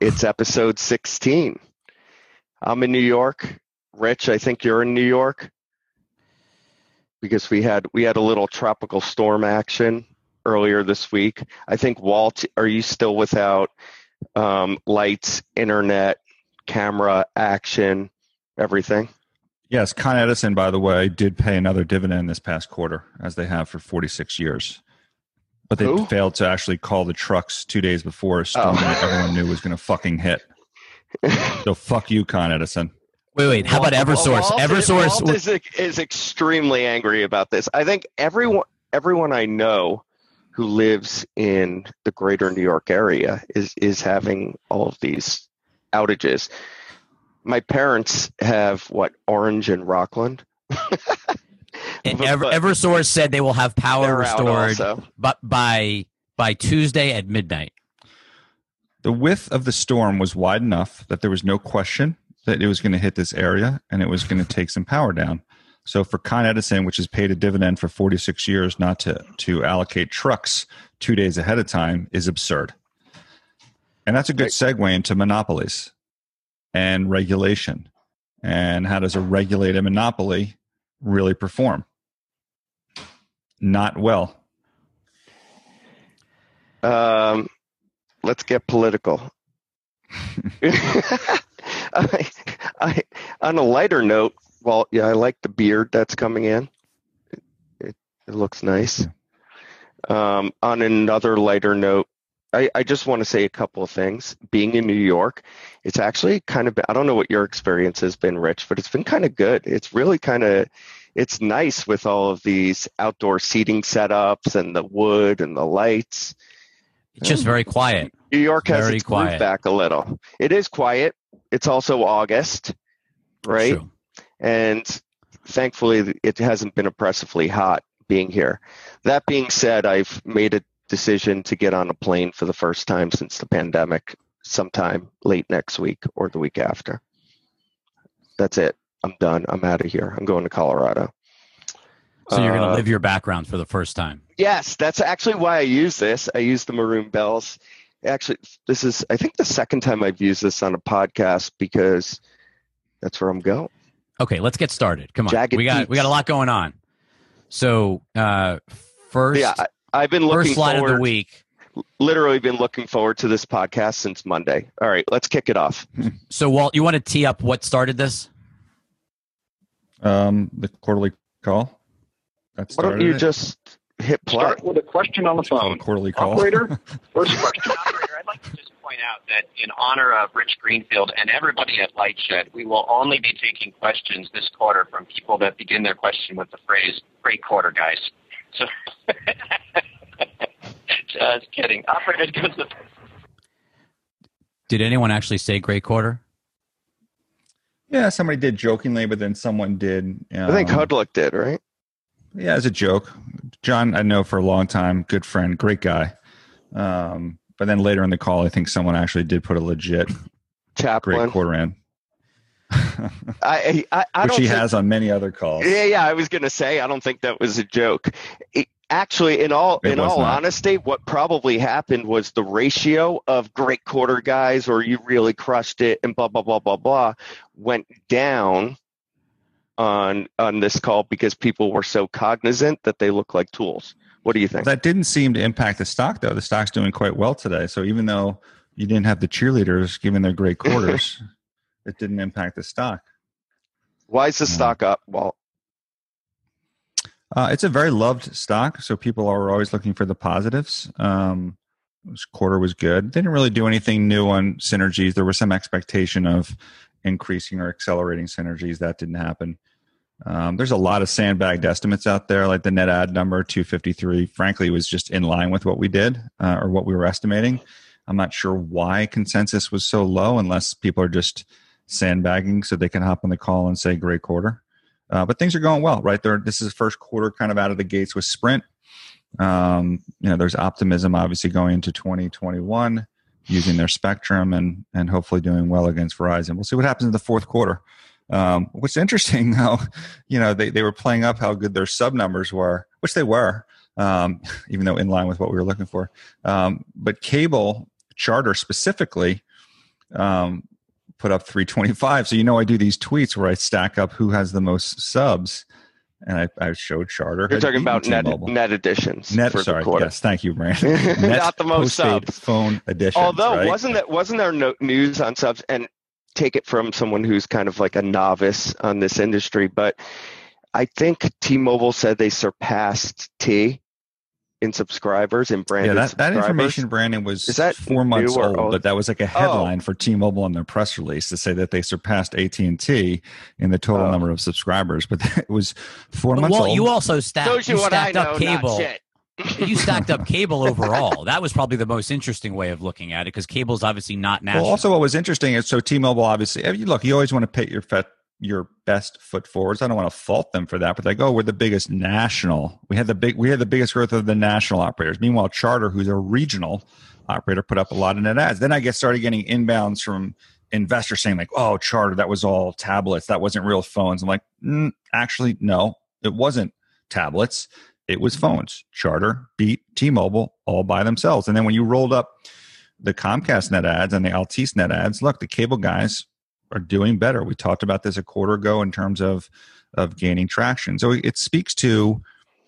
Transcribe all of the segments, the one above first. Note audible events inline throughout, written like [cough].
It's episode 16. I'm in New York. Rich, I think you're in New York because we had we had a little tropical storm action earlier this week. I think Walt, are you still without um, lights, internet, camera, action, everything? Yes, Con Edison, by the way, did pay another dividend this past quarter, as they have for 46 years. But they Who? failed to actually call the trucks two days before a storm Oh. that everyone knew was going to fucking hit. [laughs] So fuck you, Con Edison. Wait, wait. How about Eversource? Walt, Eversource. Walt is, is extremely angry about this. I think everyone everyone I know who lives in the greater New York area is is having all of these outages. My parents have what Orange and Rockland. [laughs] and [laughs] but- Ever, but Eversource said they will have power restored, but by by Tuesday at midnight. The width of the storm was wide enough that there was no question that it was going to hit this area and it was going to take some power down. So for Con Edison, which has paid a dividend for 46 years, not to, to allocate trucks two days ahead of time is absurd. And that's a good segue into monopolies and regulation. And how does a regulated monopoly really perform? Not well. Um, let's get political. [laughs] I, I, on a lighter note, well, yeah, I like the beard that's coming in. It, it, it looks nice. Um, on another lighter note, I, I just want to say a couple of things. Being in New York, it's actually kind of, I don't know what your experience has been, Rich, but it's been kind of good. It's really kind of, it's nice with all of these outdoor seating setups and the wood and the lights. It's just very quiet. New York has Very its quiet. back a little. It is quiet. It's also August, right? True. And thankfully, it hasn't been oppressively hot being here. That being said, I've made a decision to get on a plane for the first time since the pandemic, sometime late next week or the week after. That's it. I'm done. I'm out of here. I'm going to Colorado. So you're going Uh, to live your background for the first time. Yes, that's actually why I use this. I use the maroon bells. Actually, this is I think the second time I've used this on a podcast because that's where I'm going. Okay, let's get started. Come on, Jagged we got we got a lot going on. So uh, first, yeah, I've been looking first line forward. of the week. Literally been looking forward to this podcast since Monday. All right, let's kick it off. [laughs] So Walt, you want to tee up what started this? Um, the quarterly call. That Why don't you it. just hit play? Start with a question on the It's called phone. quarterly call. Operator, [laughs] first question. Operator, I'd like to just point out that in honor of Rich Greenfield and everybody at Lightshed, we will only be taking questions this quarter from people that begin their question with the phrase "Great quarter, guys." So, [laughs] just kidding. Operator goes the Did anyone actually say great quarter? Yeah, somebody did jokingly, but then someone did. Um, I think Hodulik did, right? Yeah, as a joke. John, I know for a long time, good friend, great guy. Um, but then later in the call, I think someone actually did put a legit great quarter in, [laughs] I I, I which don't he think- has on many other calls. Yeah, yeah. I was gonna say I don't think that was a joke. It- actually, in all It in all not. honesty, what probably happened was the ratio of great quarter guys or you really crushed it and blah blah blah blah blah went down on on this call because people were so cognizant that they look like tools. What do you think? That didn't seem to impact the stock, though. The stock's doing quite well today. So even though you didn't have the cheerleaders giving their great quarters, [laughs] it didn't impact the stock. Why is the Hmm. stock up? Well, Uh, it's a very loved stock, so people are always looking for the positives. Um, this quarter was good. They didn't really do anything new on synergies. There was some expectation of increasing or accelerating synergies. That didn't happen. Um, there's a lot of sandbagged estimates out there, like the net ad number 253. Frankly, was just in line with what we did uh, or what we were estimating. I'm not sure why consensus was so low, unless people are just sandbagging so they can hop on the call and say great quarter. Uh, but things are going well, right? There, this is first quarter kind of out of the gates with Sprint. Um, you know, there's optimism obviously going into 2021 using their spectrum and and hopefully doing well against Verizon. We'll see what happens in the fourth quarter. Um, what's interesting [laughs] though, you know, they, they were playing up how good their sub numbers were, which they were, um, [laughs] even though in line with what we were looking for. Um, but cable charter specifically um, put up 325. So you know I do these tweets where I stack up who has the most subs, and I, I showed Charter. You're talking about net T-Mobile. net additions Net, sorry, yes, thank you, Brandon. [laughs] Not the most subs. phone additions. Although right? wasn't that wasn't there no news on subs and take it from someone who's kind of like a novice on this industry, but I think T-Mobile said they surpassed T in subscribers in yeah, that, that information, Brandon, was Is that four months new or old, old? but that was like a oh. headline for T-Mobile on their press release to say that they surpassed AT and T in the total Oh. number of subscribers. But [laughs] it was four But months Walt, old. you also stacked, you you stacked know, up not cable. [laughs] you stacked up [laughs] cable overall. That was probably the most interesting way of looking at it because cable's obviously not national. Well, also what was interesting is so T-Mobile obviously. I mean, look, you always want to put your fet, your best foot forwards. I don't want to fault them for that, but like, oh, we're the biggest national. We had the big, we had the biggest growth of the national operators. Meanwhile, Charter, who's a regional operator, put up a lot of net ads. Then I get started getting inbounds from investors saying like, "Oh, Charter, that was all tablets. That wasn't real phones." I'm like, mm, actually, no, it wasn't tablets. It was phones. Charter beat T-Mobile all by themselves. And then when you rolled up the Comcast net ads and the Altice net ads, look, the cable guys are doing better. We talked about this a quarter ago in terms of of gaining traction. So it speaks to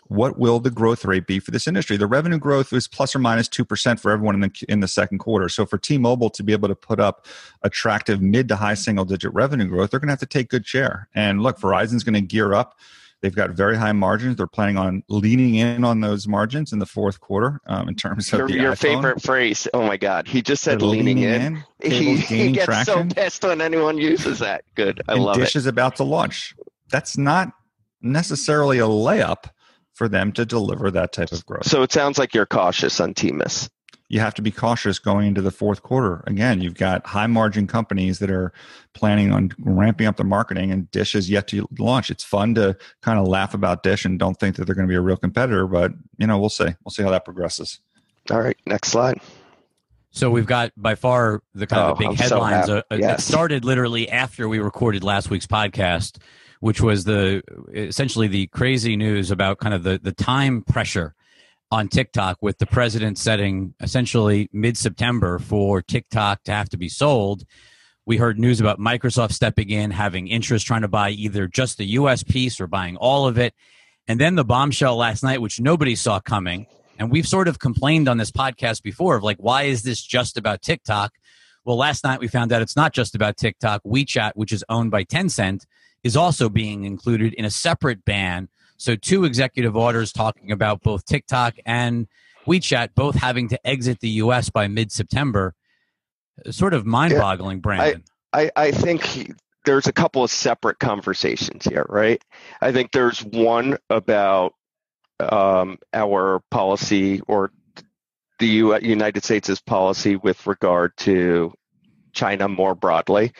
what will the growth rate be for this industry? The revenue growth was plus or minus two percent for everyone in the in the second quarter. So for T-Mobile to be able to put up attractive mid to high single digit revenue growth, they're going to have to take good share. And look, Verizon's going to gear up. They've got very high margins. They're planning on leaning in on those margins in the fourth quarter um, in terms of Your, the your favorite phrase. Oh my God. He just said They're leaning, in. He, he gets traction. so pissed when anyone uses that. Good. I and love Dish it. is about to launch. That's not necessarily a layup for them to deliver that type of growth. So it sounds like you're cautious on Timus. You have to be cautious going into the fourth quarter. Again, you've got high margin companies that are planning on ramping up their marketing, and Dish is yet to launch. It's fun to kind of laugh about Dish and don't think that they're going to be a real competitor, but you know, we'll see. We'll see how that progresses. All right. Next slide. So we've got by far the kind of Oh, the I'm big so headlines happy. uh, that Yes. started literally after we recorded last week's podcast, which was the essentially the crazy news about kind of the the time pressure on TikTok with the president setting essentially mid September for TikTok to have to be sold. We heard news about Microsoft stepping in, having interest trying to buy either just the US piece or buying all of it. And then the bombshell last night, which nobody saw coming. And we've sort of complained on this podcast before of like, why is this just about TikTok? Well, last night we found out it's not just about TikTok. WeChat, which is owned by Tencent, is also being included in a separate ban. So, two executive orders talking about both TikTok and WeChat both having to exit the US by mid September. Sort of mind boggling, Brandon. I, I think he- there's a couple of separate conversations here, right? I think there's one about um, our policy or the U- United States' policy with regard to China more broadly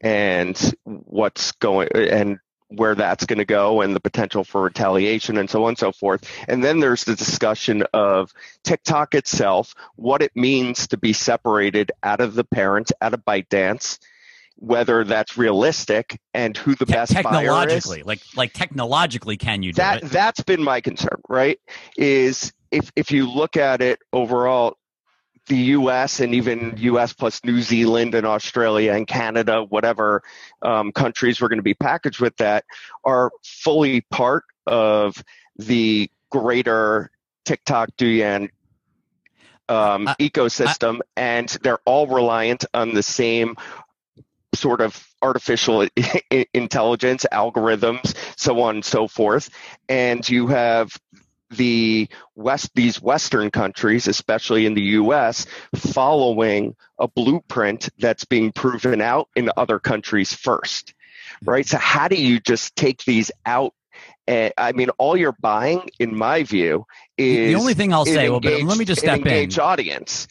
and what's going and where that's going to go and the potential for retaliation and so on and so forth. And then there's the discussion of TikTok itself, what it means to be separated out of the parent, out of ByteDance, whether that's realistic and who the Te- best buyer is technologically, like like technologically, can you do that it? that's been my concern right is if if you look at it overall the US and even US plus New Zealand and Australia and Canada whatever um, countries we're going to be packaged with that are fully part of the greater TikTok Douyin um, I- ecosystem and they're all reliant on the same sort of artificial [laughs] intelligence algorithms so on and so forth. And you have the west these western countries especially in the US following a blueprint that's being proven out in other countries first right so how do you just take these out and i mean all you're buying in my view is the only thing I'll say, well, but let me just step in. engaged audience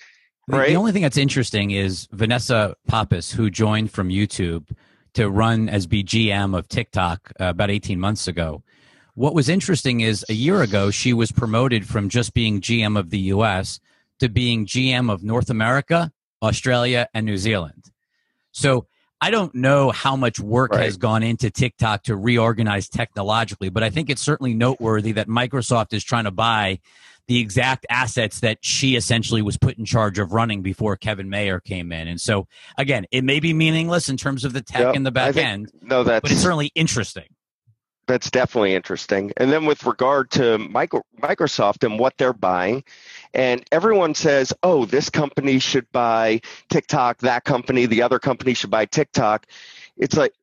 The, right? the only thing that's interesting is Vanessa Pappas, who joined from YouTube to run as BGM of TikTok uh, about 18 months ago. What was interesting is a year ago, she was promoted from just being GM of the US to being GM of North America, Australia, and New Zealand. So I don't know how much work Right. has gone into TikTok to reorganize technologically, but I think it's certainly noteworthy that Microsoft is trying to buy the exact assets that she essentially was put in charge of running before Kevin Mayer came in. And so, again, it may be meaningless in terms of the tech Yep, and the back think- end, No, that's but it's certainly interesting. That's definitely interesting. And then with regard to micro, Microsoft and what they're buying, and everyone says, "Oh, this company should buy TikTok, that company, the other company should buy TikTok." It's like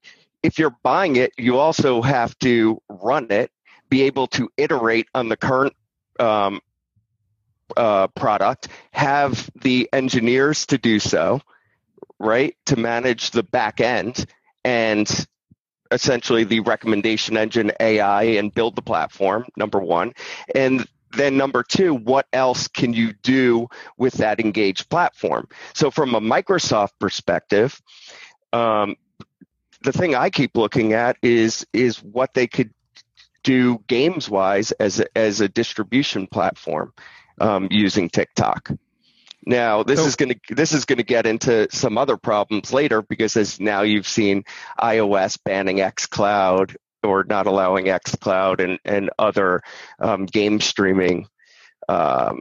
if you're buying it, you also have to run it, be able to iterate on the current um, uh, product, have the engineers to do so, right, to manage the back end and essentially the recommendation engine AI and build the platform, number one. And then number two, what else can you do with that engaged platform? So from a Microsoft perspective, um, the thing I keep looking at is is what they could do games wise as a, as a distribution platform um, using TikTok. Now this So- is going to this is going to get into some other problems later because as now you've seen iOS banning xCloud or not allowing xCloud and and other um, game streaming um,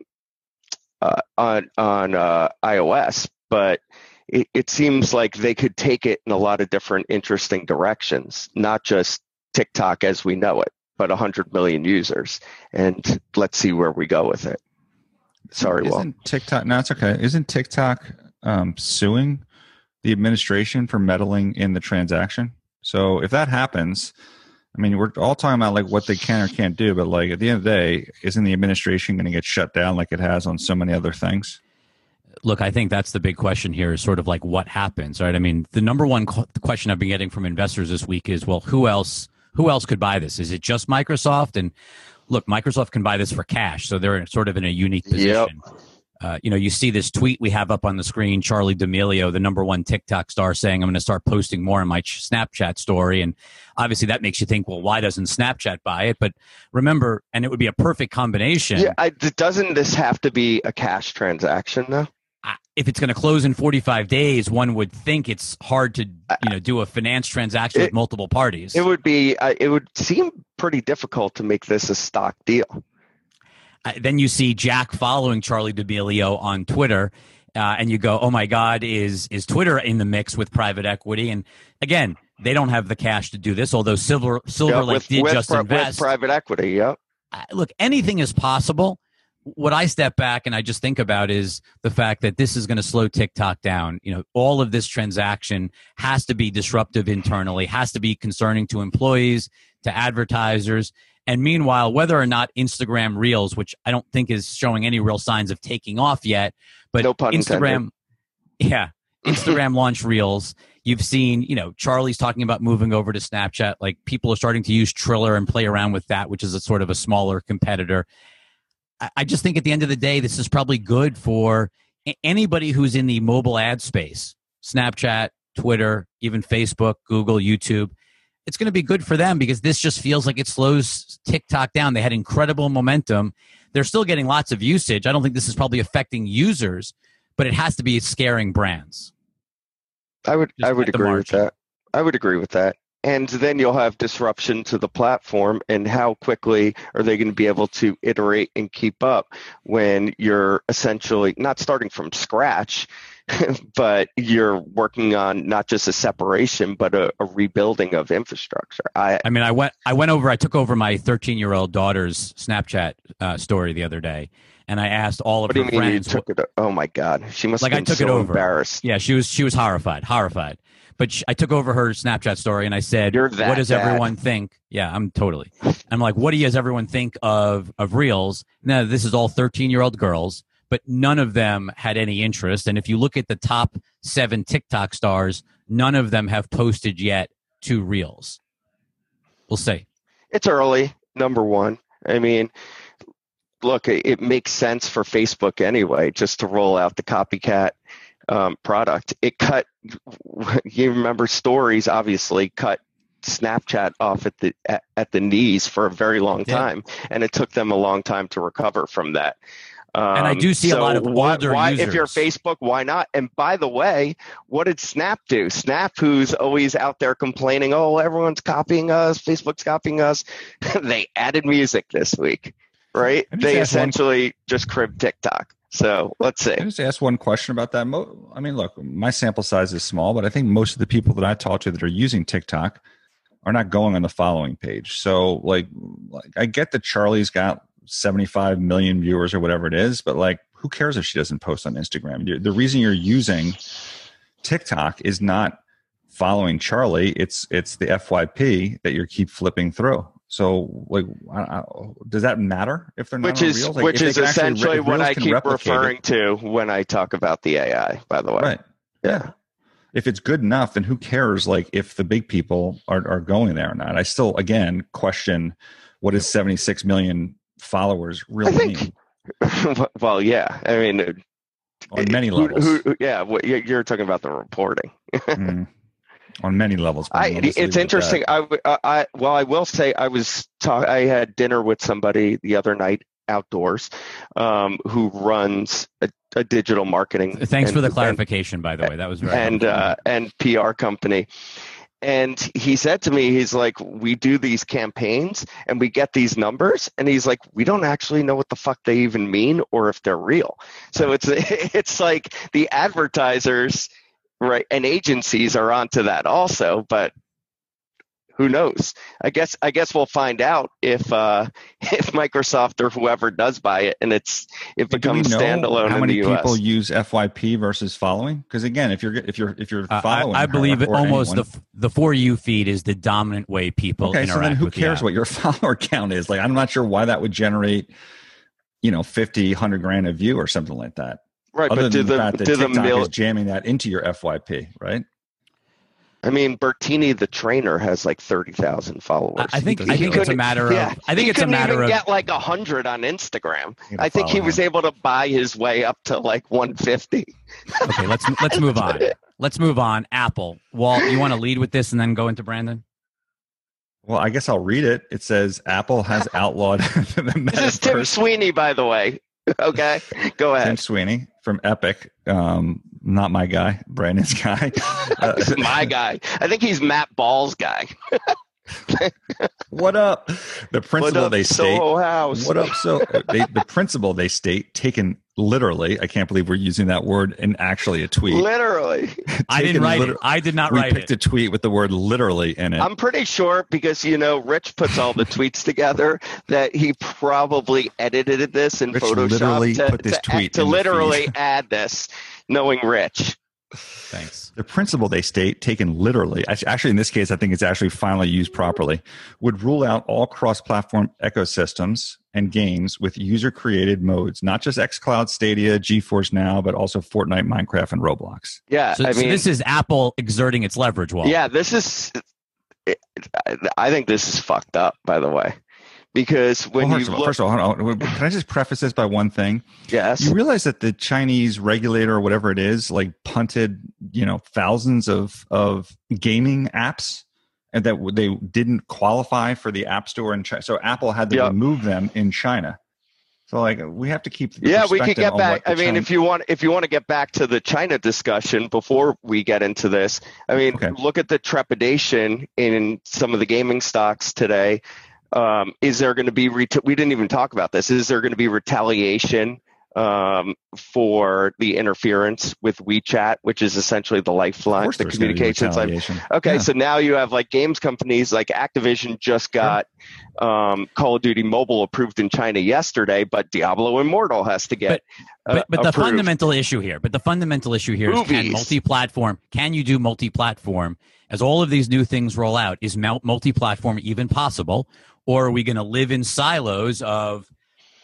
uh, on on uh, iOS, but it, it seems like they could take it in a lot of different interesting directions, not just TikTok as we know it, but 100 million users. And let's see where we go with it. Sorry, Will. Isn't TikTok? No, it's okay. Isn't TikTok um, suing the administration for meddling in the transaction? So if that happens, I mean, we're all talking about like what they can or can't do, but like at the end of the day, isn't the administration going to get shut down like it has on so many other things? Look, I think that's the big question here is sort of like what happens, right? I mean, the number one qu- question I've been getting from investors this week is, well, who else who else could buy this? Is it just Microsoft? And look, Microsoft can buy this for cash, so they're sort of in a unique Yep. position. Uh, you know, you see this tweet we have up on the screen, Charlie D'Amelio, the number one TikTok star, saying, I'm going to start posting more in my ch- Snapchat story. And obviously that makes you think, well, why doesn't Snapchat buy it? But remember, and it would be a perfect combination. Yeah, I, doesn't this have to be a cash transaction though? If it's going to close in 45 days, one would think it's hard to, you know, do a finance transaction with multiple parties. It would be. Uh, it would seem pretty difficult to make this a stock deal. Uh, then you see Jack following Charlie D'Amelio on Twitter, uh, and you go, "Oh my God, is is Twitter in the mix with private equity?" And again, they don't have the cash to do this. Although Silver Silver Yeah, with, did with, just with invest. private equity. Yeah. Uh, look, anything is possible. What I step back and I just think about is the fact that this is going to slow TikTok down. You know, all of this transaction has to be disruptive internally, has to be concerning to employees, to advertisers. And meanwhile, whether or not Instagram Reels, which I don't think is showing any real signs of taking off yet, but No Instagram, yeah, [laughs] Instagram launch Reels. You've seen, you know, Charlie's talking about moving over to Snapchat. Like people are starting to use Triller and play around with that, which is a sort of a smaller competitor. I, just think at the end of the day, this is probably good for anybody who's in the mobile ad space Snapchat, Twitter, even Facebook, Google, YouTube. It's going to be good for them because this just feels like it slows TikTok down. They had incredible momentum. They're still getting lots of usage. I don't think this is probably affecting users, but it has to be scaring brands. I would Just I would agree with that. I would agree with that. And then you'll have disruption to the platform and how quickly are they going to be able to iterate and keep up when you're essentially not starting from scratch, [laughs] but you're working on not just a separation but a, a rebuilding of infrastructure. I I mean, I went, I went over, I took over my 13 year old daughter's Snapchat uh, story the other day, and I asked all of what do her you mean you friends. took it? Oh my God, she must Like, have I took so it over. embarrassed. Yeah, she was she was horrified, horrified. But sh I took over her Snapchat story and I said, "What does dad. everyone think?" Yeah, I'm totally. I'm like, "What does everyone think of of Reels?" Now, this is all 13 year old girls, but none of them had any interest. And if you look at the top seven TikTok stars, none of them have posted yet to Reels. We'll see. It's early, number one. I mean, look, it makes sense for Facebook anyway, just to roll out the copycat um, product. It cut, you remember stories, obviously, cut Snapchat off at the at, at the knees for a very long Yeah. time, and it took them a long time to recover from that. Um, And I do see a lot of why, older why, If you're. Facebook, why not? And by the way, what did Snap do? Snap, who's always out there complaining, oh, everyone's copying us, Facebook's copying us, [laughs] they added music this week. right? They asked one- essentially just cribbed TikTok. So let's see. Can I just ask one question about that? I mean, look, my sample size is small, but I think most of the people that I talk to that are using TikTok are not going on the following page. So, like, like I get that Charlie's got 75 million viewers or whatever it is, but like, who cares if she doesn't post on Instagram? The reason you're using TikTok is not following Charlie; it's it's the FYP that you keep flipping through. So, like, I, I, does that matter if they're not Which is? Like, which is actually re- essentially what I keep replicate it- referring to when I talk about the AI. By the way, Right. Yeah. If it's good enough, then who cares? Like if the big people are, are going there or not. I still, again, question what is seventy six million followers really I think- mean [laughs] well, yeah. I mean, on many who- levels. who- yeah, you're you're talking about the reporting. [laughs] Mm. On many levels. I, Brian. I'll just leave it's it at interesting. I, w- I- I- well, I will say I was talk, I had dinner with somebody the other night outdoors, um, who runs a, a digital marketing. Thanks and- for the and- clarification, by the way. That was very and uh, and PR company. And he said to me, he's like, we do these campaigns and we get these numbers, and he's like, we don't actually know what the fuck they even mean or if they're real. So it's [laughs] it's like the advertisers, right, and agencies are onto that also, but who knows? I guess I guess we'll find out if uh, [laughs] if Microsoft or whoever does buy it, and it's it But do we becomes know standalone how in many the US. people use FYP versus following? Because again, if you're if you're if you're Uh, I- following, I, believe it almost anyone- the the for you feed is the dominant way people okay. interact So then, who with the cares what your [laughs] follower count is? Like, I'm not sure why that would generate, you know, 50, 100 grand a view or something like that. Right? Other But do the, the fact that do the mil- is jamming that into your FYP, right? I mean, Bertini, the trainer, has like thirty thousand followers. I, I think He I think it's a couldn't- matter yeah, of I think he it's a matter even of get like hundred on Instagram. I think he follow was him. able to buy his way up to like one fifty. okay. Let's let's move on. [laughs] Let's move on. Apple. Walt, you want to lead with this and then go into Brandon? Well, I guess I'll read it. It says Apple has outlawed [laughs] the This is Tim. Sweeney, by the way. [laughs] Okay, go Tim ahead. Sweeney from Epic. Um, not my guy, Brandon's guy. [laughs] My guy. I think he's Matt Ball's guy. [laughs] [laughs] what up? The What principle up, they state. Soho House? What up? So they, the principle they state, taken literally. I can't believe we're using that word in actually a tweet. Literally, [laughs] I didn't write liter- it. I did not we write picked it. a tweet with the word literally in it. I'm pretty sure because you know Rich puts all the tweets together that he probably edited this in Rich Photoshop literally to, put this to, tweet to literally add this, knowing Rich. Thanks. the principle they state, taken literally, actually in this case, I think it's actually finally used properly, would rule out all cross-platform ecosystems and games with user-created modes, not just XCloud, Stadia, GeForce Now, but also Fortnite, Minecraft, and Roblox. Yeah, So, I so mean, this is Apple exerting its leverage. Walt. yeah, this is. I- I think this is fucked up. By the way, because when Well, you first, of all, first of all, hold on. can I just preface this by one thing? yes, You realize that the Chinese regulator or whatever it is, like punted, you know, thousands of of gaming apps, and that they didn't qualify for the App Store in China. So Apple had to Yep. remove them in China. So like we have to keep. The yeah, we could get back. I mean, China- if you want, if you want to get back to the China discussion before we get into this, I mean, Okay. look at the trepidation in some of the gaming stocks today. Um, is there going to be? Reta- we didn't even talk about this. Is there going to be retaliation um, for the interference with WeChat, which is essentially the lifeline, the communications line? Okay, Yeah. so now you have like games companies like Activision just got um, Call of Duty Mobile approved in China yesterday, but Diablo Immortal has to get. uh, But, but the approved. fundamental issue here, but the fundamental issue here is can multi-platform? Can you do multi-platform? As all of these new things roll out, is multi-platform even possible, or are we going to live in silos of,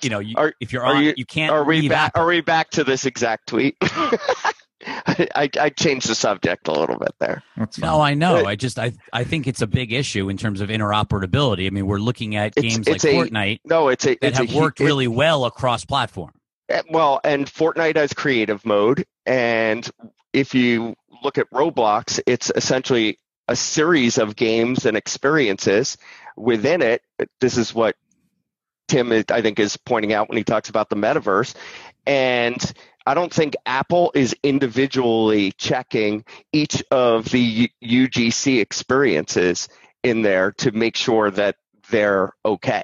you know, you, Are- if you're are on, you- you, can't. Are we back? Apple. Are we back to this exact tweet? [laughs] I, I, I changed the subject a little bit there. No, I know. But- I just I I think it's a big issue in terms of interoperability. I mean, we're looking at It's- games it's like a- Fortnite No, it's a that it's have a worked it- really well across platform. Uh, well, and Fortnite has creative mode, and if you look at Roblox, it's essentially a series of games and experiences within it. This is what Tim, I think, is pointing out when he talks about the metaverse, and I don't think Apple is individually checking each of the UGC experiences in there to make sure that they're okay.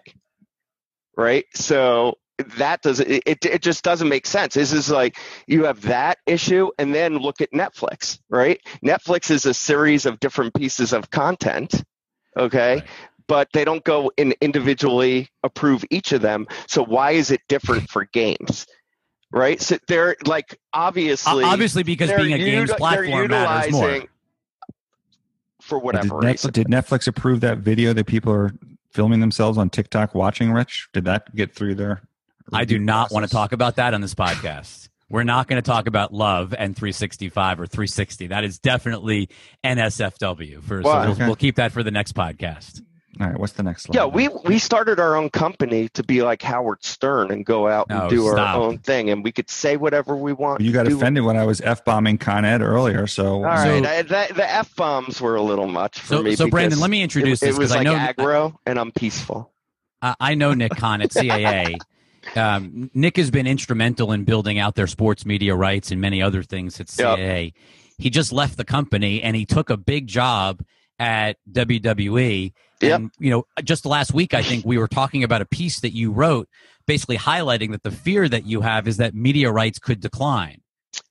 right? So that does it, it it just doesn't make sense. This is like you have that issue and then look at Netflix, right? Netflix is a series of different pieces of content, okay? Right. But they don't go and individually approve each of them. So why is it different for games? Right? So they're like obviously O- Obviously, because being a games uti- platform matters more. utilizing- for Did, whatever Netflix, did Netflix approve that video that people are filming themselves on TikTok watching? Rich, did that get through there? I do not want to talk about that on this podcast. We're not going to talk about love and 365 or 360. That is definitely NSFW. For, so we'll, Okay. we'll keep that for the next podcast. All right, what's the next slide? Yeah, we we started our own company to be like Howard Stern and go out No, and do stop. our own thing, and we could say whatever we want. You got do- offended when I was f bombing Khan Ed earlier, so All right, So- I, the, the f bombs were a little much for So, me. so Brandon, let me it, introduce it this was because I like know aggro, and I'm peaceful. I I know Nick Con at CAA. [laughs] Um, Nick has been instrumental in building out their sports media rights and many other things at Yep. CAA. He just left the company and he took a big job at WWE. Yep. And you know, just last week, I think we were talking about a piece that you wrote, basically highlighting that the fear that you have is that media rights could decline.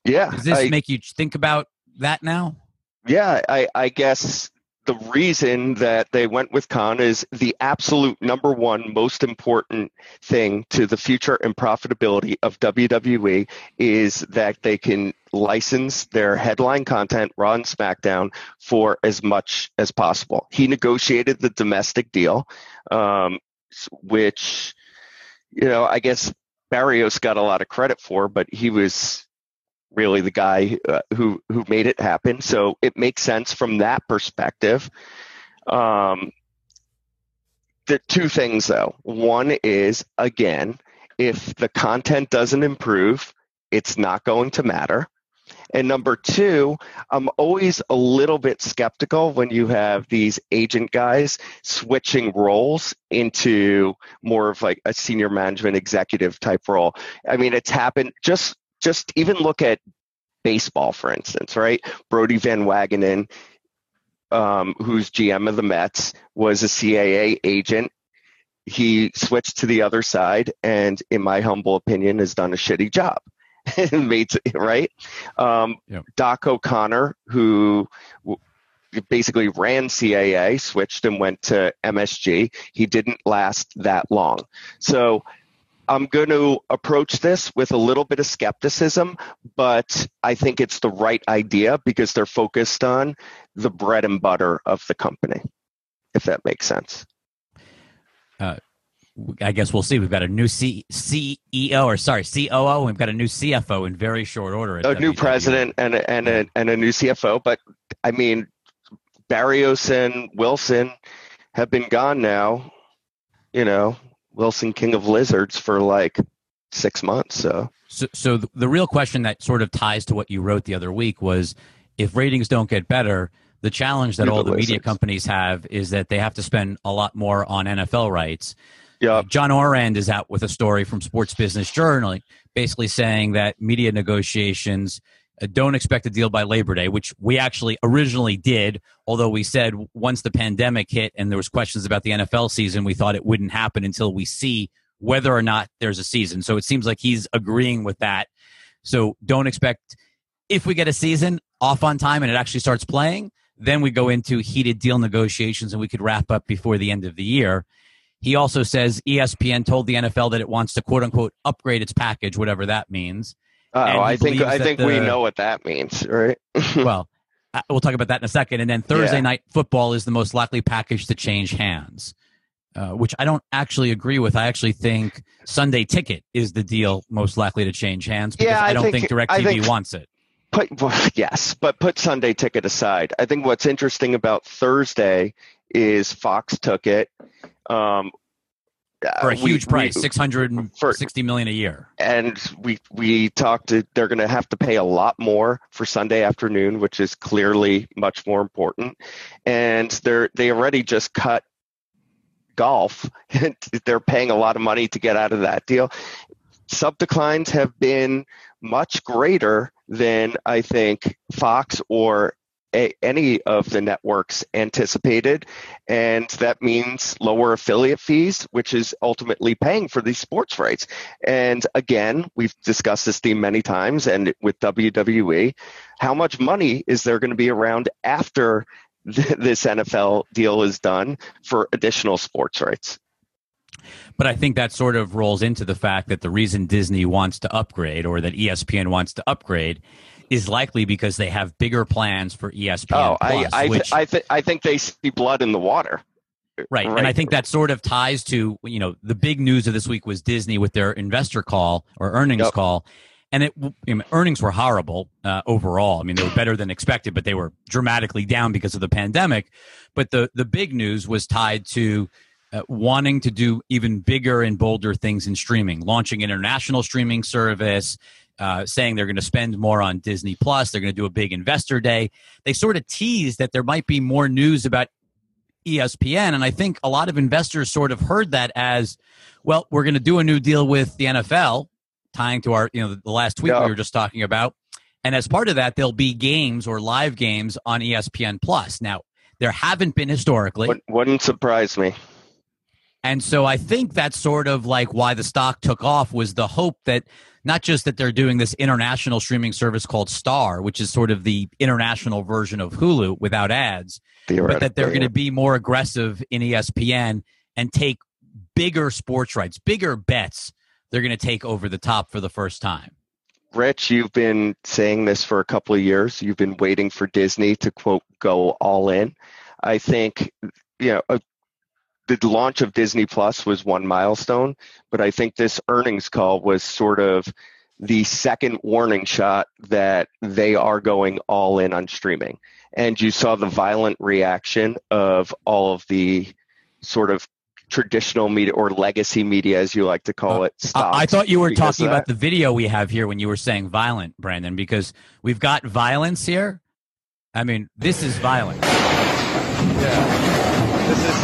Yeah, Does this I- make you think about that now? Yeah, I, I guess the reason that they went with Khan is the absolute number one most important thing to the future and profitability of WWE is that they can license their headline content, Raw and SmackDown, for as much as possible. He negotiated the domestic deal, um, which, you know, I guess Barrios got a lot of credit for, but he was really the guy uh, who who made it happen. So it makes sense from that perspective. Um, the two things though. One is again, if the content doesn't improve, it's not going to matter. And number two, I'm always a little bit skeptical when you have these agent guys switching roles into more of like a senior management executive type role. I mean, it's happened just just even look at baseball, for instance, right? Brodie Van Wagenen, um, who's GM of the Mets, was a CAA agent. He switched to the other side, and in my humble opinion, has done a shitty job. [laughs] Made right. Um, Yep. Doc O'Connor, who w- basically ran CAA, switched and went to MSG. He didn't last that long. So I'm going to approach this with a little bit of skepticism, but I think it's the right idea because they're focused on the bread and butter of the company, if that makes sense. Uh, I guess we'll see. We've got a new C- CEO, or sorry, COO. We've got a new CFO in very short order. A new president and a, and a, and a new CFO, but I mean, Barrios and Wilson have been gone now. You know, Wilson King of Lizards for like six months. So So, so the real question that sort of ties to what you wrote the other week was, if ratings don't get better, the challenge that You're all the the media companies have is that they have to spend a lot more on NFL rights. yeah, John Ourand is out with a story from Sports Business Journal, basically saying that media negotiations Uh, don't expect a deal by Labor Day, which we actually originally did. Although we said once the pandemic hit and there was questions about the NFL season, we thought it wouldn't happen until we see whether or not there's a season. So it seems like he's agreeing with that. So don't expect if we get a season off on time and it actually starts playing, then we go into heated deal negotiations and we could wrap up before the end of the year. He also says ESPN told the NFL that it wants to quote unquote upgrade its package, whatever that means. Oh, I think I think we know what that means, right? [laughs] well, uh, we'll talk about that in a second. And then Thursday Yeah. night football is the most likely package to change hands, uh, which I don't actually agree with. I actually think Sunday ticket is the deal most likely to change hands because Yeah, I, I don't think, think- DirecTV think- wants it. put well, [laughs] yes, but put Sunday ticket aside. I think what's interesting about Thursday is Fox took it um, For a uh, we- huge price, six hundred sixty million a year. and we we talked to they're going to have to pay a lot more for Sunday afternoon, which is clearly much more important. And they're they already just cut golf. [laughs] they're paying a lot of money to get out of that deal. Sub declines have been much greater than I think Fox or a, any of the networks anticipated. And that means lower affiliate fees, which is ultimately paying for these sports rights. And again, we've discussed this theme many times and with WWE, how much money is there going to be around after [laughs] this NFL deal is done for additional sports rights? But I think that sort of rolls into the fact that the reason Disney wants to upgrade or that ESPN wants to upgrade is likely because they have bigger plans for ESPN. Oh, Plus, I I, which, I, th- I think they see blood in the water. right. And I think that sort of ties to, you know, the big news of this week was Disney with their investor call or earnings Yep. call. And it I mean, earnings were horrible uh, overall. I mean, they were better than expected, but they were dramatically down because of the pandemic. But the the big news was tied to uh, wanting to do even bigger and bolder things in streaming, launching international streaming service, uh, saying they're going to spend more on Disney Plus. They're going to do a big investor day. They sort of teased that there might be more news about ESPN, and I think a lot of investors sort of heard that as, well, we're going to do a new deal with the NFL, tying to our, you know, the last tweet Yeah. we were just talking about. And as part of that, there'll be games or live games on ESPN Plus. Now, there haven't been historically. Wouldn't surprise me. And so I think that's sort of like why the stock took off was the hope that not just that they're doing this international streaming service called Star, which is sort of the international version of Hulu without ads, but that they're going to be more aggressive in ESPN and take bigger sports rights, bigger bets. They're going to take over the top for the first time. Rich, you've been saying this for a couple of years. You've been waiting for Disney to quote go all in. I think you know uh, the launch of Disney Plus was one milestone, but I think this earnings call was sort of the second warning shot that they are going all in on streaming. And you saw the violent reaction of all of the sort of traditional media or legacy media, as you like to call uh, it. I, I thought you were talking about the video we have here when you were saying violent, Brandon, because we've got violence here. I mean, this is violent. Yeah. This is.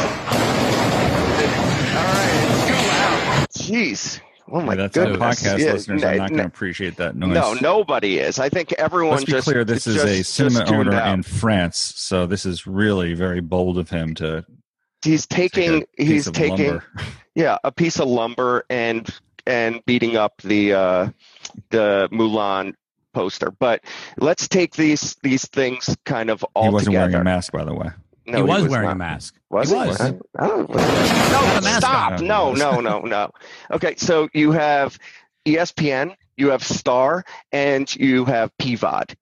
All right, it's too loud. Jeez. Oh my Yeah, that's goodness. podcast Yeah, listeners are not going to appreciate that noise. No, nobody is. I think everyone Let's be just. clear. This is a cinema owner out. in France, so this is really very bold of him to He's taking. He's taking. lumber. [laughs] Yeah, a piece of lumber and and beating up the uh, the Mulan poster. But let's take these these things kind of all He wasn't together. wearing a mask, by the way. No, he was, wearing not. a mask. Was he he? was. I, I don't, He had no, a mask stop! on. No, [laughs] no, no, no. Okay, so you have ESPN, you have Star, and you have PVOD,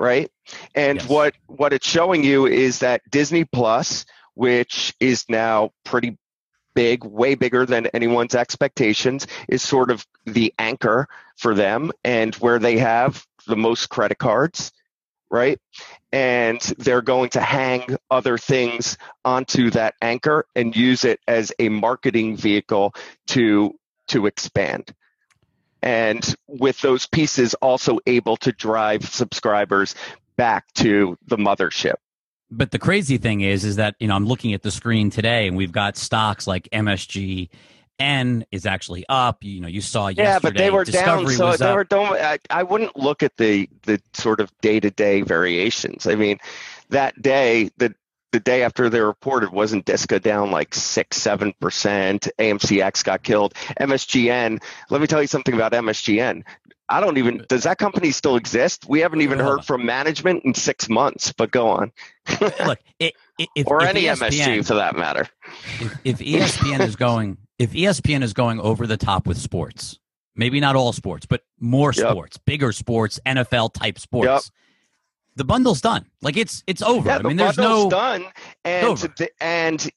right? And Yes. what what it's showing you is that Disney Plus, which is now pretty big, way bigger than anyone's expectations, is sort of the anchor for them, and where they have the most credit cards, right? And they're going to hang other things onto that anchor and use it as a marketing vehicle to to expand and with those pieces also able to drive subscribers back to the mothership But the crazy thing is, is that you know I'm looking at the screen today, and we've got stocks like MSG. N is actually up. You know, you saw yesterday. yeah but they were down so they up. were don't I, I wouldn't look at the the sort of day-to-day variations. I mean that day the the day after they reported wasn't disca down like six seven percent. Amcx got killed. Msgn let me tell you something about msgn i don't even does that company still exist? We haven't even heard from management in six months but go on. [laughs] Look, it, if, or if any ESPN, msg for that matter if, if ESPN is going, if ESPN is going over the top with sports, maybe not all sports, but more Yep. sports, bigger sports, NFL type sports. Yep. The bundle's done. Like it's it's over. Yeah, I mean, the there's bundle's no. done, and and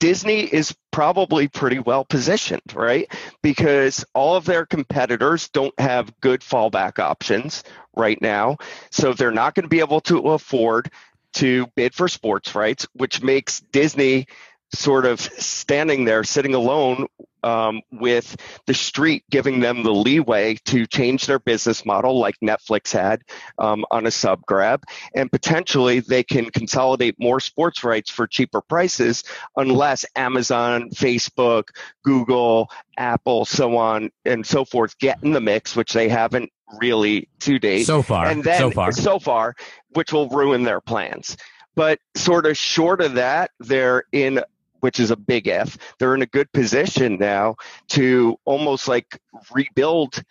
Disney is probably pretty well positioned, right? Because all of their competitors don't have good fallback options right now, so they're not going to be able to afford to bid for sports rights, which makes Disney sort of standing there, sitting alone um, with the street giving them the leeway to change their business model, like Netflix had um, on a sub grab, and potentially they can consolidate more sports rights for cheaper prices unless Amazon, Facebook, Google, Apple, so on and so forth get in the mix, which they haven't really to date. So far, and then so far, so far, which will ruin their plans. But sort of short of that, they're in which is a big F. they're in a good position now to almost like rebuild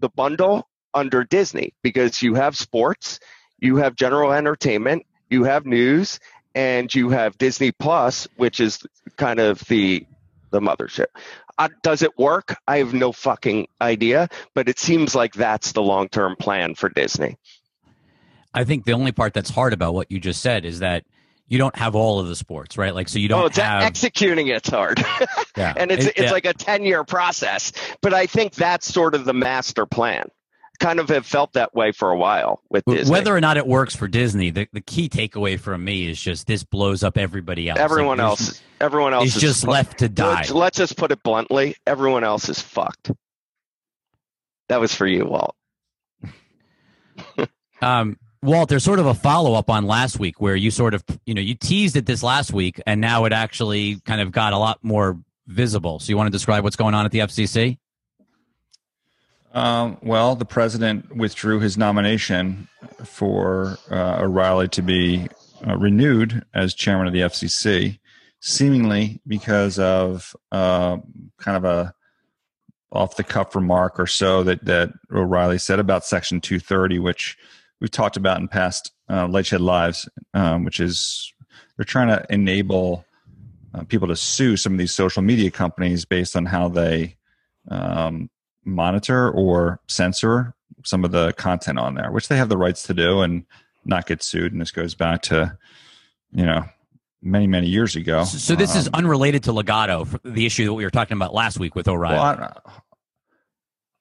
the bundle under Disney because you have sports, you have general entertainment, you have news, and you have Disney Plus, which is kind of the the mothership. Uh, does it work? I have no fucking idea, but it seems like that's the long term plan for Disney. I think the only part that's hard about what you just said is that you don't have all of the sports, right? Like, so you don't oh, it's have executing it's hard. [laughs] Yeah. and it's It- it's yeah. like a 10 year process. But I think that's sort of the master plan. Kind of have felt that way for a while with Disney. Whether or not it works for Disney, the, the key takeaway from me is just this blows up everybody else. everyone Like, else everyone else is is just fu- left to die. Let's, let's just put it bluntly, everyone else is fucked. That was for you, Walt. [laughs] Um, Walt, there's sort of a follow up on last week where you sort of, you know, you teased it this last week and now it actually kind of got a lot more visible. So you want to describe what's going on at the FCC? Um, well, the president withdrew his nomination for uh, O'Rielly to be uh, renewed as chairman of the FCC, seemingly because of uh, kind of a off the cuff remark or so that that O'Rielly said about Section 230, which we've talked about in past uh, Lightshed Lives, um, which is they're trying to enable uh, people to sue some of these social media companies based on how they um, monitor or censor some of the content on there, which they have the rights to do and not get sued. And this goes back to, you know, many, many years ago. So this is Um, unrelated to Ligado, for the issue that we were talking about last week with O'Rielly. well,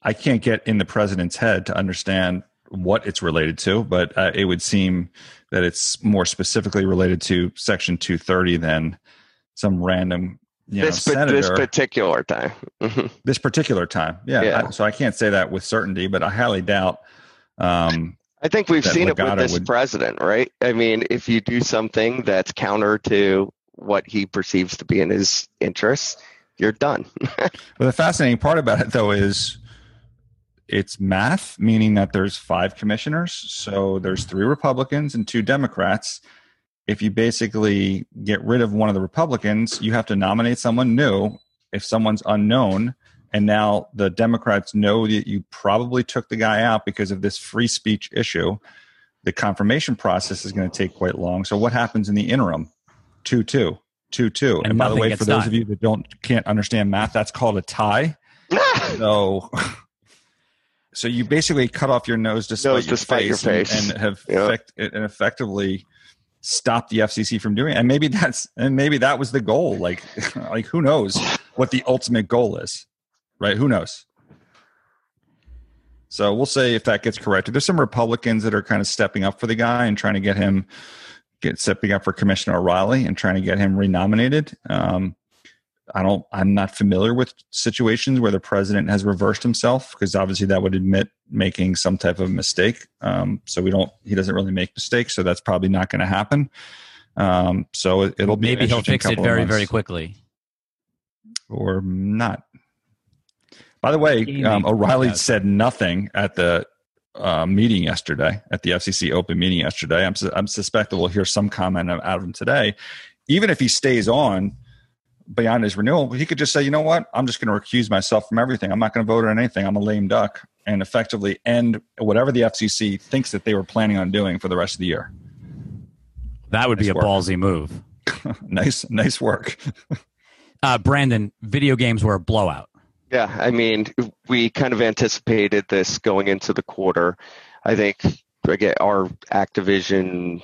I, I can't get in the president's head to understand what it's related to, but uh, it would seem that it's more specifically related to Section 230 than some random you know, this, pa- this particular time. Mhm. this particular time. Yeah. Yeah. I- so I can't say that with certainty, but I highly doubt. Um, I think we've seen it with this would- president, right? I mean, if you do something that's counter to what he perceives to be in his interests, you're done. [laughs] but the fascinating part about it, though, is it's math, meaning that there's five commissioners. So there's three Republicans and two Democrats. If you basically get rid of one of the Republicans, you have to nominate someone new. If someone's unknown, and now the Democrats know that you probably took the guy out because of this free speech issue, the confirmation process is going to take quite long. So what happens in the interim? Two two. Two two. And And, by the way, gets for those done. of you that don't can't understand math, that's called a tie. [laughs] So, so you basically cut off your nose despite, Nose your, despite your face face. And, and have Yeah. effect, and effectively stopped the FCC from doing it. And maybe that's and maybe that was the goal. Like, [laughs] like who knows what the ultimate goal is, right? Who knows? So we'll say if that gets corrected. There's some Republicans that are kind of stepping up for the guy and trying to get him get stepping up for Commissioner O'Rielly and trying to get him renominated. Um, I don't. I'm not familiar with situations where the president has reversed himself because obviously that would admit making some type of mistake. Um, so we don't. He doesn't really make mistakes, so that's probably not going to happen. Um, so it, it'll be Maybe he'll fix it very, very quickly. or not. By the way, um, O'Rielly yeah. said nothing at the uh, meeting yesterday, at the FCC open meeting yesterday. I'm, su- I'm suspect that we'll hear some comment out of him today. Even if he stays on beyond his renewal, he could just say, you know what, I'm just going to recuse myself from everything. I'm not going to vote on anything. I'm a lame duck, and effectively end whatever the FCC thinks that they were planning on doing for the rest of the year. That would be a work. ballsy move. [laughs] nice, nice work. [laughs] Uh, Brandon, video games were a blowout. Yeah, I mean, we kind of anticipated this going into the quarter. I think again, our Activision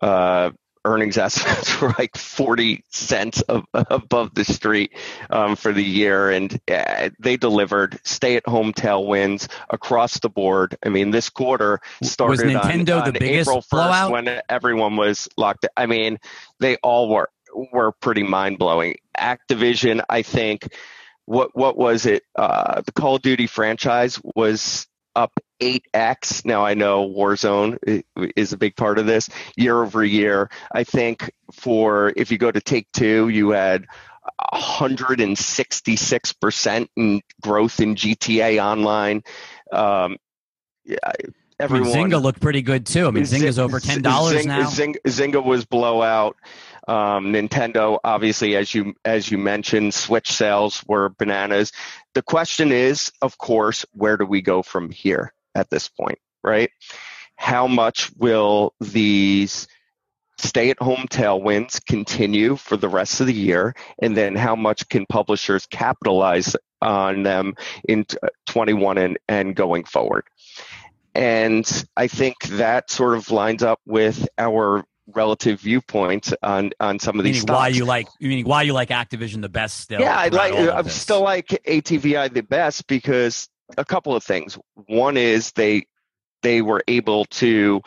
uh, earnings estimates [laughs] were like 40 cents of, above the street um, for the year, and uh, they delivered stay-at-home tailwinds across the board. I mean, this quarter started Nintendo on, the biggest April 1st blowout? when everyone was locked. I mean, they all were. were pretty mind blowing. Activision, I think, what what was it? Uh, the Call of Duty franchise was up 8x. Now I know Warzone is a big part of this year over year. I think for if you go to Take Two, you had 166% in growth in GTA Online. Um, everyone, I mean, Zynga looked pretty good too. I mean, Zynga's over ten dollars now. Zynga, Zynga was blowout. Um, Nintendo, obviously, as you as you mentioned, Switch sales were bananas. The question is, of course, where do we go from here at this point, right? How much will these stay-at-home tailwinds continue for the rest of the year, and then how much can publishers capitalize on them in 21 and, and going forward? And I think that sort of lines up with our relative viewpoints on on some of these meaning stocks. why you like meaning why you like Activision the best still. yeah, I like all of I this. still like ATVI the best because a couple of things. One is they they were able to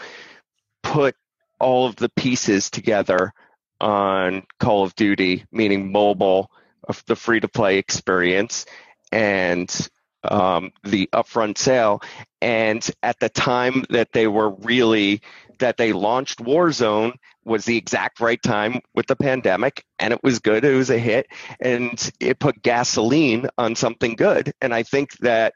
put all of the pieces together on Call of Duty, meaning mobile, of the free to play experience, and um, the upfront sale. And at the time that they were really that they launched Warzone was the exact right time with the pandemic, and it was good. It was a hit, and it put gasoline on something good. And I think that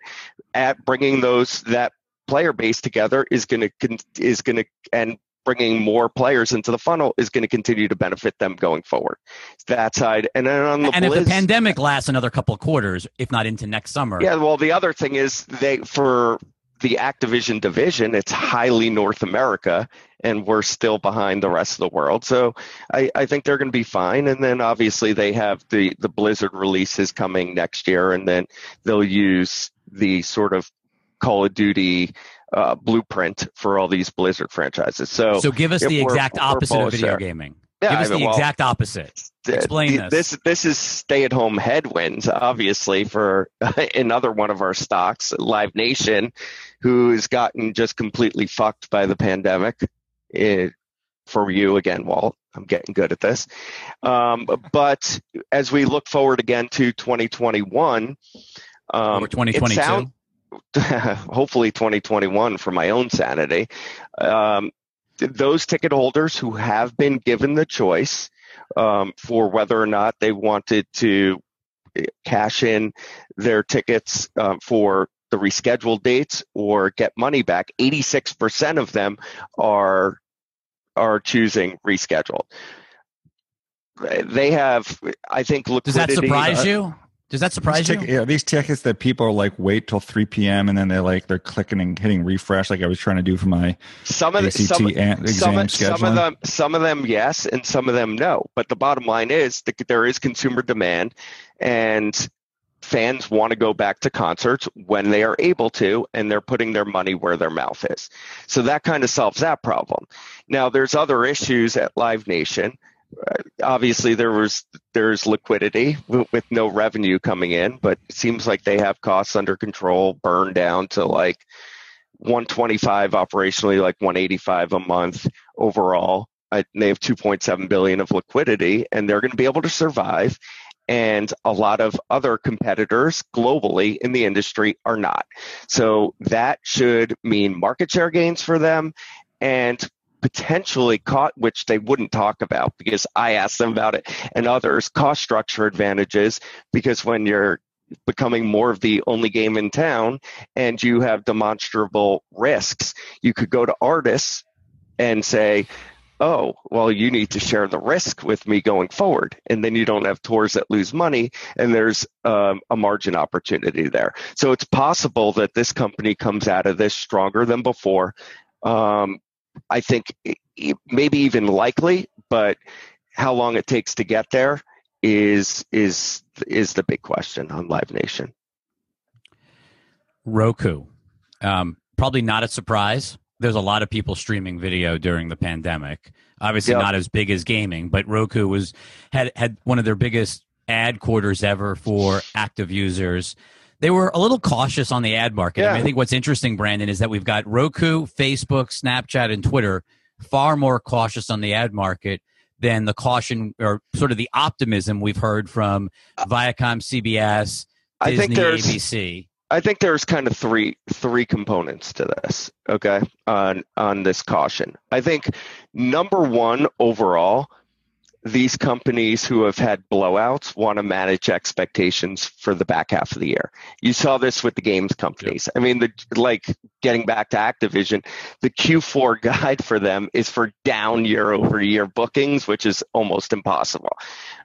at bringing those that player base together is going to is going to and bringing more players into the funnel is going to continue to benefit them going forward. That side, and then on the and if the pandemic lasts another couple of quarters, if not into next summer, yeah. Well, the other thing is they for the Activision division, it's highly North America, and we're still behind the rest of the world. So I, I think they're going to be fine. And then obviously they have the the Blizzard releases coming next year, and then they'll use the sort of Call of Duty uh, blueprint for all these Blizzard franchises. So, so give us the exact opposite of video there. gaming. Yeah, give us I mean, the well, exact opposite. Explain this. This this is stay-at-home headwinds, obviously, for [laughs] another one of our stocks, Live Nation, who's gotten just completely fucked by the pandemic. It, for you again, Walt. I'm getting good at this. Um, but as we look forward again to 2021, um, Or 2022. sound- [laughs] hopefully 2021 for my own sanity. Um, those ticket holders who have been given the choice um, for whether or not they wanted to eh, cash in their tickets uh, for the rescheduled dates or get money back, 86% of them are are choosing rescheduled. They have, I think, liquidity Does that surprise you? Does that surprise these, you? tic- yeah, these tickets that people are like wait till 3 p.m. and then they like they're clicking and hitting refresh like I was trying to do for my Some of the, ACT some, an- exam some, scheduling. some of them some of them yes and some of them no but the bottom line is that there is consumer demand and fans want to go back to concerts when they are able to and they're putting their money where their mouth is so that kind of solves that problem now there's other issues at live nation obviously there was there's liquidity with no revenue coming in but it seems like they have costs under control burned down to like 125 operationally, like 185 a month overall. I, they have 2.7 billion of liquidity, and they're going to be able to survive. And a lot of other competitors globally in the industry are not. So that should mean market share gains for them, and potentially caught which they wouldn't talk about because I asked them about it and others cost structure advantages because when you're becoming more of the only game in town and you have demonstrable risks. You could go to artists and say, oh, well, you need to share the risk with me going forward. And then you don't have tours that lose money and there's um, a margin opportunity there. So it's possible that this company comes out of this stronger than before. Um, I think maybe even likely, but how long it takes to get there is is is the big question on Live Nation. Roku. Um, probably not a surprise. There's a lot of people streaming video during the pandemic. Obviously, Yeah. not as big as gaming, but Roku was had had one of their biggest ad quarters ever for active users. They were a little cautious on the ad market. I, mean, I think what's interesting, Brandon, is that we've got Roku, Facebook, Snapchat, and Twitter far more cautious on the ad market than the caution or sort of the optimism we've heard from Viacom, CBS, I Disney, think there's ABC. I think there's kind of three three components to this. Okay, on on this caution. I think number one overall, these companies who have had blowouts want to manage expectations for the back half of the year. You saw this with the games companies. I mean, the like getting back to Activision, the Q4 [laughs] guide for them is for down year over year bookings, which is almost impossible.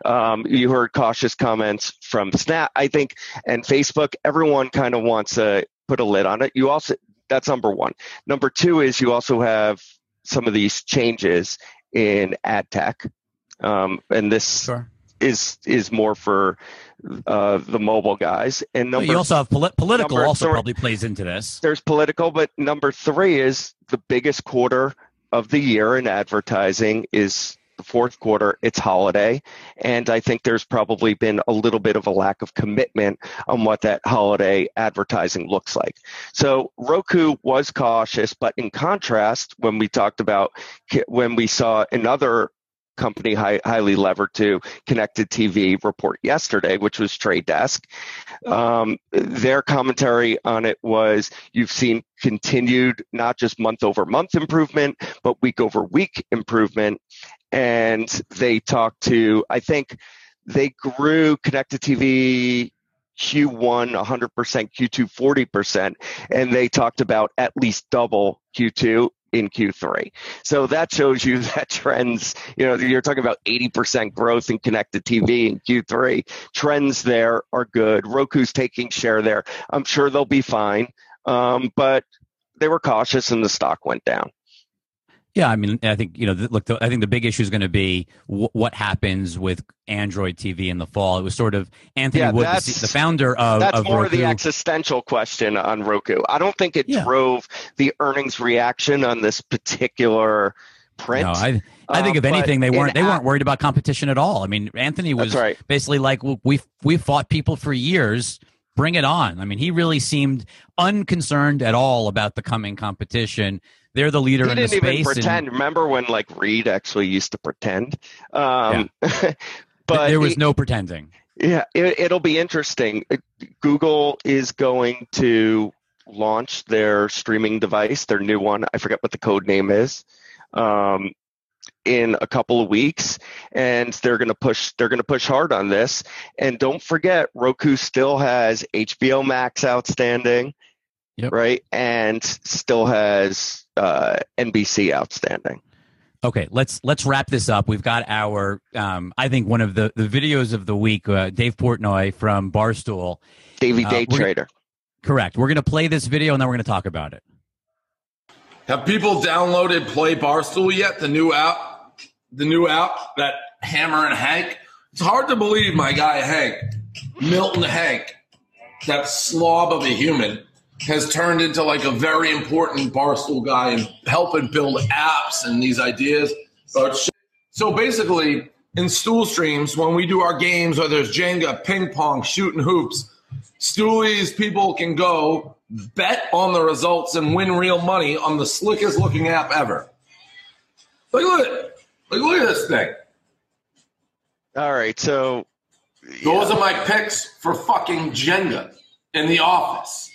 Um, you heard cautious comments from Snap, I think, and Facebook. Everyone kind of wants to put a lid on it. You also that's number one. Number two is you also have some of these changes in ad tech um, and this Sure. is is more for uh, the mobile guys. And But number you also have poli- political also three- probably plays into this. there's political, but number three is the biggest quarter of the year in advertising is the fourth quarter. It's holiday, and I think there's probably been a little bit of a lack of commitment on what that holiday advertising looks like. So Roku was cautious, but in contrast, when we talked about when we saw another company high, highly levered to connected TV report yesterday, which was Trade Desk. Um, their commentary on it was you've seen continued not just month over month improvement, but week over week improvement. And they talked to, I think they grew connected TV Q1 100%, Q2 40%, and they talked about at least double Q2 in Q3. So that shows you [laughs] that trends, you know, you're talking about 80% growth in connected TV in Q3. Trends there are good. Roku's taking share there. I'm sure they'll be fine. Um, but they were cautious and the stock went down. Yeah, I mean, I think you know. Look, the, I think the big issue is going to be w- what happens with Android TV in the fall. It was sort of Anthony Yeah, Wood, the, the founder of, That's of more Roku. the existential question on Roku. I don't think it Yeah. drove the earnings reaction on this particular print. No, I, I think Uh, if anything, they weren't they weren't worried about competition at all. I mean, Anthony was right. basically like, well, we've we've fought people for years. Bring it on. I mean, he really seemed unconcerned at all about the coming competition. They're the leader He in the didn't even space. and pretend. Remember when like Reed actually used to pretend? Um, [laughs] but there was he- no pretending. Yeah, it, it'll be interesting. Uh, Google is going to launch their streaming device, their new one. I forget what the code name is. Um, in a couple of weeks, and they're going to push. They're going to push hard on this. And don't forget, Roku still has HBO Max outstanding, Yep. right? And still has uh, NBC outstanding. Okay, let's let's wrap this up. We've got our, um, I think one of the the videos of the week. Uh, Dave Portnoy from Barstool. Davey Uh, Day we're- Trader. Correct. We're going to play this video and then we're going to talk about it. Have people downloaded Play Barstool yet? The new app, the new app that Hammer and Hank. It's hard to believe my guy Hank, Milton Hank, that slob of a human, has turned into like a very important Barstool guy and helping build apps and these ideas. So basically, in stool streams, when we do our games, whether it's Jenga, ping pong, shooting hoops, Stoolies people can go bet on the results and win real money on the slickest looking app ever. Like, Look. Like, look at this thing. All right, so Those are my picks for fucking Jenga in the office.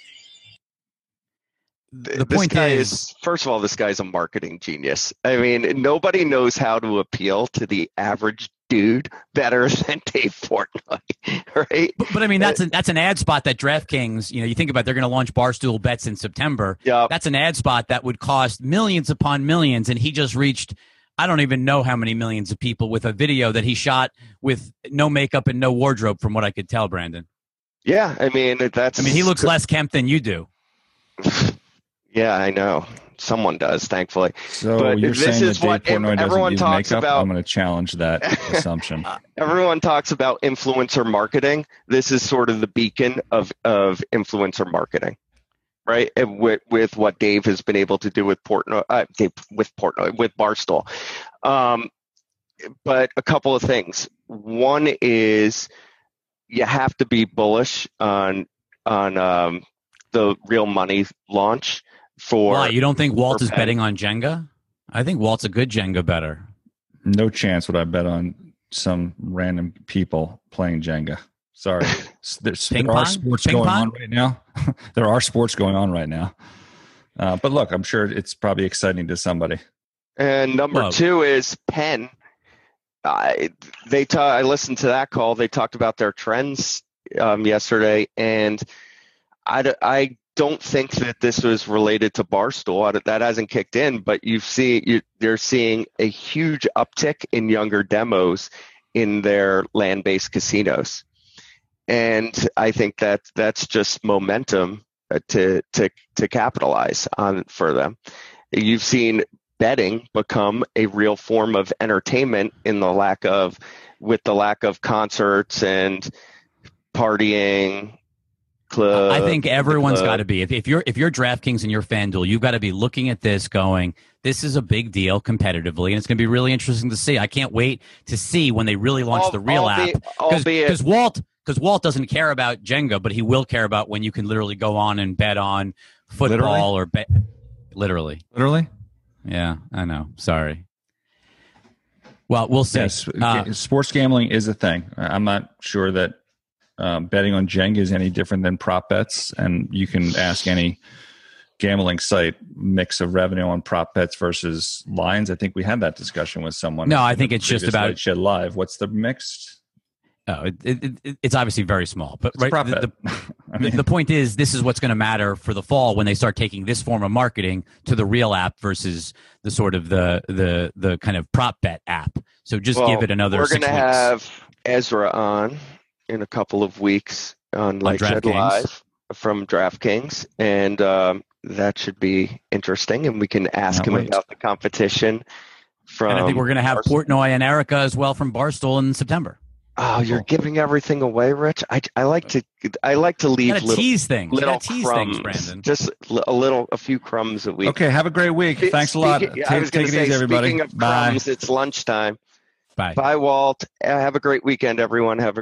The this point guy is- is first of all this guy's a marketing genius i mean nobody knows how to appeal to the average dude better [laughs] than dave portnoy right But, but I mean, uh, that's a, that's an ad spot that DraftKings. You know, you think about it, they're going to launch Barstool Bets in September. yeah That's an ad spot that would cost millions upon millions, and he just reached. I don't even know how many millions of people with a video that he shot with no makeup and no wardrobe, from what I could tell, Brandon. yeah i mean that's I mean, he looks less kempt than you do. [laughs] yeah i know someone does thankfully So But you're this saying is that Dave Portnoy doesn't everyone use talks makeup? about. I'm going to challenge that [laughs] assumption. everyone talks about influencer marketing this is sort of the beacon of of influencer marketing right and with with what dave has been able to do with portnoy uh, Dave, with portnoy with barstool um, but a couple of things one is you have to be bullish on on um, the real money launch for Why? You don't think Walt is betting on Jenga? I think Walt's a good Jenga better. No chance would I bet on some random people playing Jenga. Sorry, [laughs] There's, Ping there are sports Ping going pong? on right now. [laughs] there are sports going on right now. Uh, but look, I'm sure it's probably exciting to somebody. And number Well- two is Penn. I they ta- I listened to that call. They talked about their trends um, yesterday, and I, d- I don't think that this was related to Barstool. That hasn't kicked in, but you've seen you, they're seeing a huge uptick in younger demos in their land-based casinos, and I think that that's just momentum uh, to to to capitalize on for them. You've seen betting become a real form of entertainment in the lack of with the lack of concerts and partying club I think everyone's got to be. If, if you're if you're DraftKings and you're FanDuel, you've got to be looking at this, going, "This is a big deal competitively, and it's going to be really interesting to see." I can't wait to see when they really launch Al- the real albe- app albeit because Walt because Walt doesn't care about Jenga, but he will care about when you can literally go on and bet on football or bet literally. Literally, Yeah, I know. Sorry. Well, we'll see. yes. Uh, sports gambling is a thing. I'm not sure that um, betting on Jenga is any different than prop bets, and you can ask any gambling site mix of revenue on prop bets versus lines. I think we had that discussion with someone. No, I think it's just about- Light Shed live. What's the mixed? oh, it, it, it, it's obviously very small, but It's right. prop the- bet. the- [laughs] I mean, the point is, this is what's going to matter for the fall when they start taking this form of marketing to the real app versus the sort of the the the kind of prop bet app. So just well, give it another. we're gonna have ezra on in a couple of weeks on Light Shed DraftKings. live from draftkings and um, that should be interesting and we can ask Can't him wait. about the competition from and I think we're going to have Barstool. Portnoy and Erika as well from Barstool in September. Oh, you're giving everything away, Rich. I, I like to I like to leave little tease things. You little got tease crumbs, things, Brandon. just a little, a few crumbs a week. okay, have a great week. Spe- Thanks a lot. speaking- Take, I was take it say, easy, everybody. speaking of Bye. crumbs, it's lunchtime. Bye. Bye, Walt. Have a great weekend, everyone. Have a